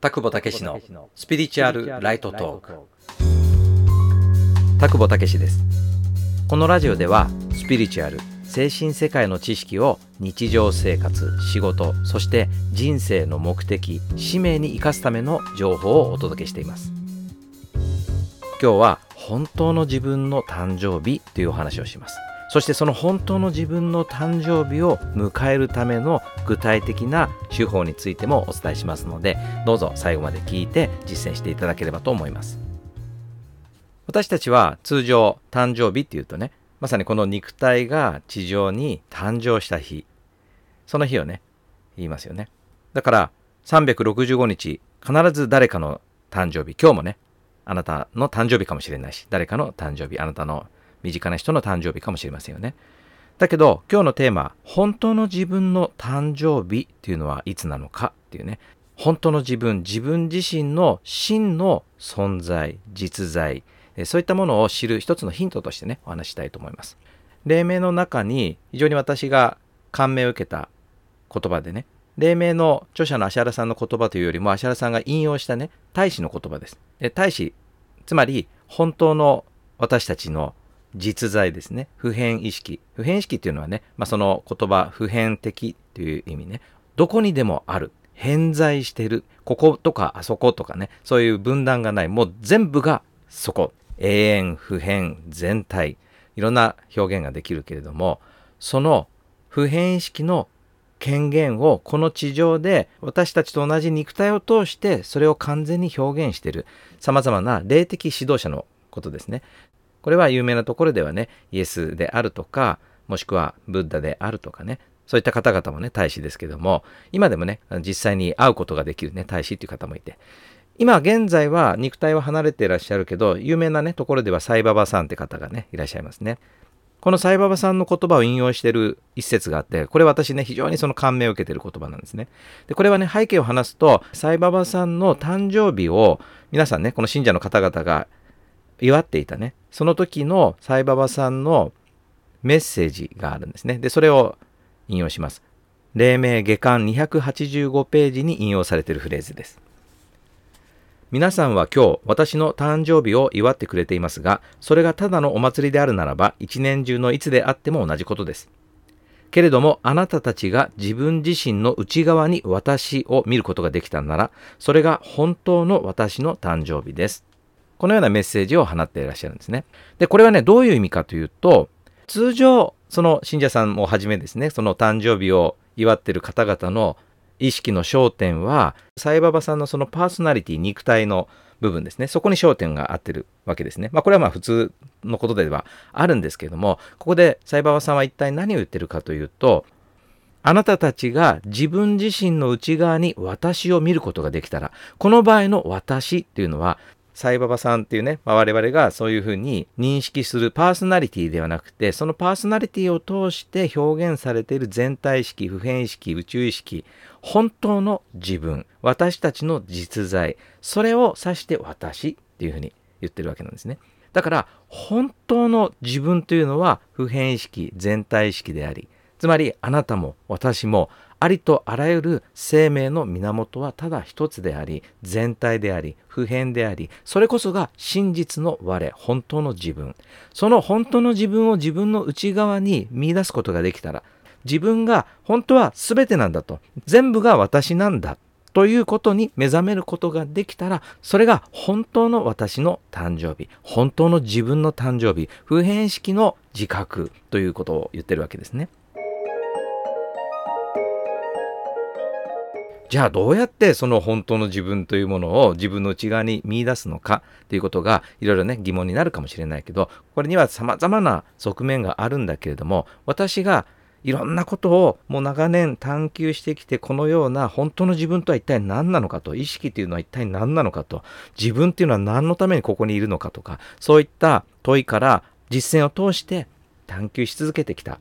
田久保武史のスピリチュアルライトトーク。田久保武史です。このラジオではスピリチュアル精神世界の知識を日常生活仕事そして人生の目的使命に生かすための情報をお届けしています。今日は本当の自分の誕生日というお話をしますそしてその本当の自分の誕生日を迎えるための具体的な手法についてもお伝えしますのでどうぞ最後まで聞いて実践していただければと思います。私たちは通常誕生日っていうとねまさにこの肉体が地上に誕生した日その日をね言いますよね。だから365日必ず誰かの誕生日今日もねあなたの誕生日かもしれないし誰かの誕生日あなたの身近な人の誕生日かもしれませんよね。だけど今日のテーマ本当の自分の誕生日っていうのはいつなのかっていうね本当の自分自分自身の真の存在実在そういったものを知る一つのヒントとしてねお話したいと思います。黎明の中に非常に私が感銘を受けた言葉でね黎明の著者の芦原さんの言葉というよりも芦原さんが引用したね大使の言葉です。で大使つまり本当の私たちの実在ですね。普遍意識。普遍意識っていうのはね、まあ、その言葉、普遍的という意味ね。どこにでもある。偏在してる。こことかあそことかね。そういう分断がない。もう全部がそこ。永遠、普遍、全体。いろんな表現ができるけれども、その普遍意識の権限をこの地上で私たちと同じ肉体を通してそれを完全に表現している様々な霊的指導者のことですね。これは有名なところではね、イエスであるとか、もしくはブッダであるとかね、そういった方々もね、大使ですけども、今でもね、実際に会うことができるね、大使っていう方もいて、今現在は肉体を離れていらっしゃるけど、有名なね、ところではサイババさんって方がね、いらっしゃいますね。このサイババさんの言葉を引用している一節があって、これ私ね、非常にその感銘を受けている言葉なんですね。で、これはね、背景を話すと、サイババさんの誕生日を、皆さんね、この信者の方々が祝っていたね、その時のサイババさんのメッセージがあるんですね。で、それを引用します。黎明下巻285ページに引用されているフレーズです。皆さんは今日私の誕生日を祝ってくれていますが、それがただのお祭りであるならば、一年中のいつであっても同じことです。けれども、あなたたちが自分自身の内側に私を見ることができたなら、それが本当の私の誕生日です。このようなメッセージを放っていらっしゃるんですね。で、これはね、どういう意味かというと、通常、その信者さんもはじめですね、その誕生日を祝っている方々の意識の焦点は、サイババさんのそのパーソナリティ、肉体の部分ですね、そこに焦点が合ってるわけですね。まあ、これはまあ普通のことではあるんですけれども、ここでサイババさんは一体何を言ってるかというと、あなたたちが自分自身の内側に私を見ることができたら、この場合の私っていうのはサイババさんっていうね、まあ、我々がそういうふうに認識するパーソナリティではなくて、そのパーソナリティを通して表現されている全体意識、普遍意識、宇宙意識、本当の自分、私たちの実在、それを指して私っていうふうに言ってるわけなんですね。だから、本当の自分というのは普遍意識、全体意識であり、つまりあなたも私もありとあらゆる生命の源はただ一つであり、全体であり、普遍であり、それこそが真実の我、本当の自分。その本当の自分を自分の内側に見出すことができたら、自分が本当は全てなんだと、全部が私なんだということに目覚めることができたら、それが本当の私の誕生日、本当の自分の誕生日、普遍式の自覚ということを言ってるわけですね。じゃあどうやってその本当の自分というものを自分の内側に見出すのかということがいろいろね疑問になるかもしれないけどこれには様々な側面があるんだけれども私がいろんなことをもう長年探求してきてこのような本当の自分とは一体何なのかと意識というのは一体何なのかと自分っていうのは何のためにここにいるのかとかそういった問いから実践を通して探求し続けてきた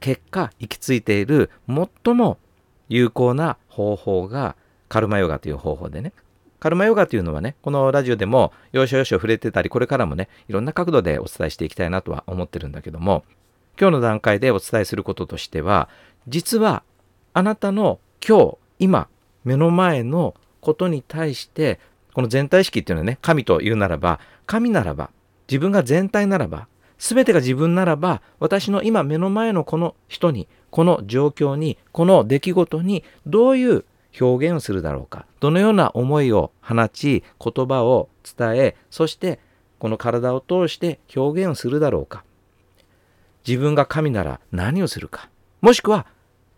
結果行き着いている最も有効な方法がカルマヨガという方法でね。カルマヨガというのはね、このラジオでも要所要所触れてたり、これからもね、いろんな角度でお伝えしていきたいなとは思ってるんだけども、今日の段階でお伝えすることとしては、実はあなたの今日、今、目の前のことに対してこの全体意識っていうのはね神というならば神ならば自分が全体ならば全てが自分ならば私の今目の前のこの人にこの状況にこの出来事にどういう表現をするだろうかどのような思いを放ち言葉を伝えそしてこの体を通して表現をするだろうか。自分が神なら何をするか。もしくは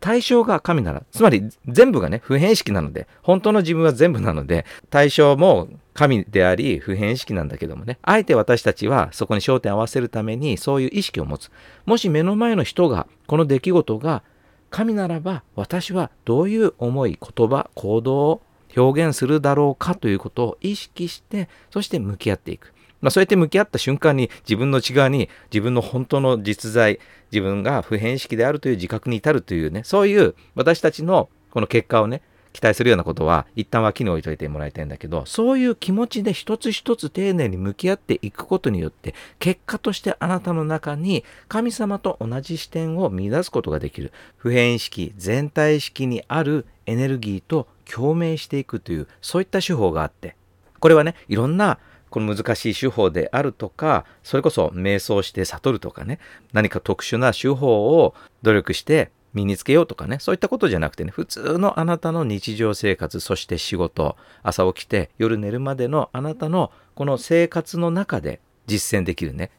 対象が神ならつまり全部がね普遍意識なので本当の自分は全部なので対象も神であり普遍意識なんだけどもねあえて私たちはそこに焦点を合わせるためにそういう意識を持つもし目の前の人がこの出来事が神ならば私はどういう思い言葉行動を表現するだろうかということを意識してそして向き合っていく。まあ、そうやって向き合った瞬間に自分の内側に自分の本当の実在自分が普遍意識であるという自覚に至るというねそういう私たちのこの結果をね期待するようなことは一旦脇に置いといてもらいたいんだけどそういう気持ちで一つ一つ丁寧に向き合っていくことによって結果としてあなたの中に神様と同じ視点を見出すことができる。普遍意識全体意識にあるエネルギーと共鳴していくというそういった手法があって。これはねいろんなこの難しい手法であるとかそれこそ瞑想して悟るとかね何か特殊な手法を努力して身につけようとかねそういったことじゃなくてね普通のあなたの日常生活そして仕事朝起きて夜寝るまでのあなたのこの生活の中で実践できるね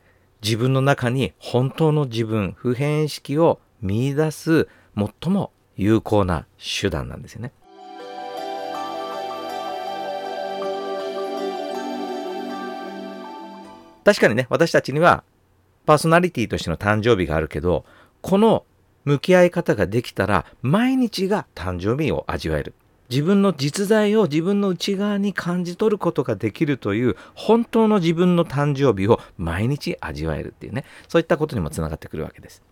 自分の中に本当の自分普遍意識を見いだす最も有効な手段なんですよね。確かにね私たちにはパーソナリティとしての誕生日があるけどこの向き合い方ができたら毎日が誕生日を味わえる。自分の実在を自分の内側に感じ取ることができるという本当の自分の誕生日を毎日味わえるっていうね。そういったことにもつながってくるわけです。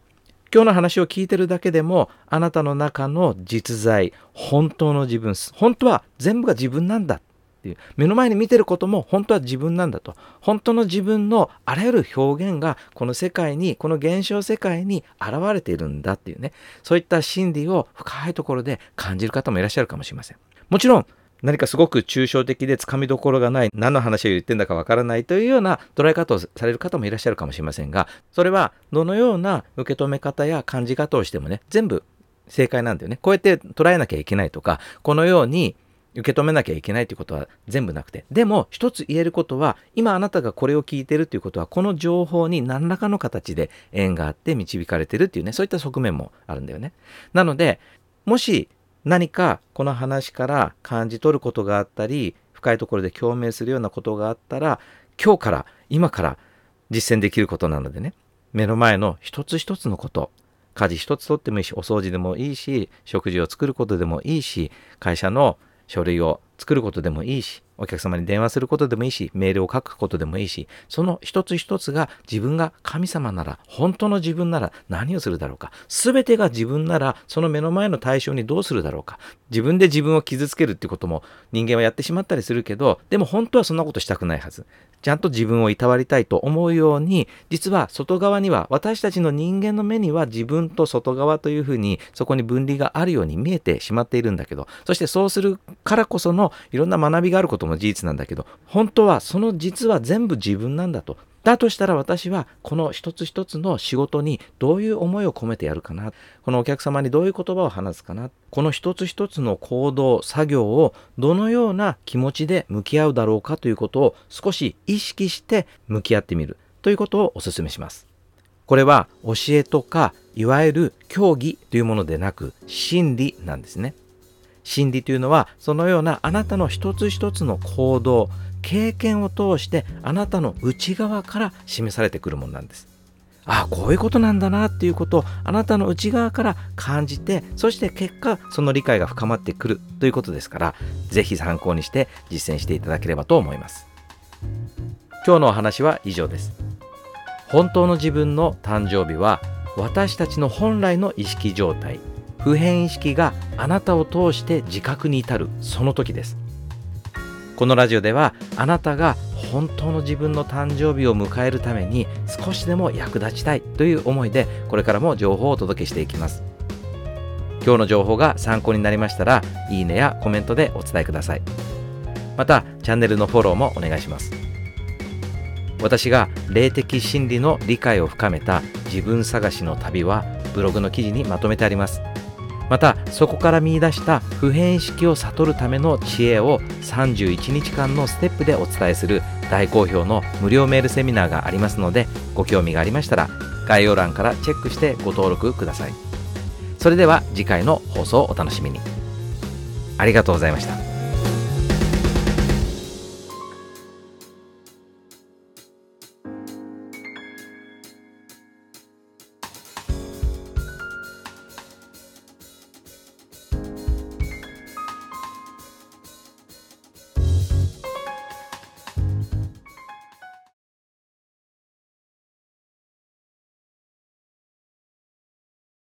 今日の話を聞いてるだけでもあなたの中の実在本当の自分本当は全部が自分なんだ。っていう。目の前に見てることも本当は自分なんだと。本当の自分のあらゆる表現がこの世界にこの現象世界に現れているんだっていうね。そういった真理を深いところで感じる方もいらっしゃるかもしれません。もちろん何かすごく抽象的でつかみどころがない何の話を言ってんだかわからないというような捉え方をされる方もいらっしゃるかもしれませんがそれはどのような受け止め方や感じ方をしてもね全部正解なんだよね。こうやって捉えなきゃいけないとかこのように受け止めなきゃいけないということは全部なくて。でも一つ言えることは今あなたがこれを聞いてるということはこの情報に何らかの形で縁があって導かれてるっていうねそういった側面もあるんだよね。なのでもし何かこの話から感じ取ることがあったり深いところで共鳴するようなことがあったら今日から今から実践できることなのでね。目の前の一つ一つのこと。家事一つとってもいいしお掃除でもいいし食事を作ることでもいいし会社の書類を作ることでもいいし、お客様に電話することでもいいし、メールを書くことでもいいし、その一つ一つが自分が神様なら、本当の自分なら何をするだろうか。すべてが自分なら、その目の前の対象にどうするだろうか。自分で自分を傷つけるってことも人間はやってしまったりするけど、でも本当はそんなことしたくないはず。ちゃんと自分をいたわりたいと思うように、実は外側には、私たちの人間の目には自分と外側というふうに、そこに分離があるように見えてしまっているんだけど、そしてそうするからこそのいろんな学びがあることも事実なんだけど、本当はその実は全部自分なんだと。だとしたら私はこの一つ一つの仕事にどういう思いを込めてやるかな。このお客様にどういう言葉を話すかな。この一つ一つの行動作業をどのような気持ちで向き合うだろうかということを少し意識して向き合ってみる。ということをお勧めします。これは教えとかいわゆる教義というものでなく真理なんですね。真理というのはそのようなあなたの一つ一つの行動経験を通してあなたの内側から示されてくるものなんです。ああこういうことなんだなっていうことをあなたの内側から感じてそして結果その理解が深まってくるということですから是非参考にして実践していただければと思います。今日のお話は以上です。本当の自分の誕生日は私たちの本来の意識状態。普遍意識があなたを通して自覚に至るその時です。このラジオではあなたが本当の自分の誕生日を迎えるために少しでも役立ちたいという思いでこれからも情報をお届けしていきます。今日の情報が参考になりましたらいいねやコメントでお伝えください。またチャンネルのフォローもお願いします。私が霊的真理の理解を深めた自分探しの旅はブログの記事にまとめてあります。またそこから見いだした普遍意識を悟るための知恵を31日間のステップでお伝えする大好評の無料メールセミナーがありますのでご興味がありましたら概要欄からチェックしてご登録ください。それでは次回の放送をお楽しみに。ありがとうございました。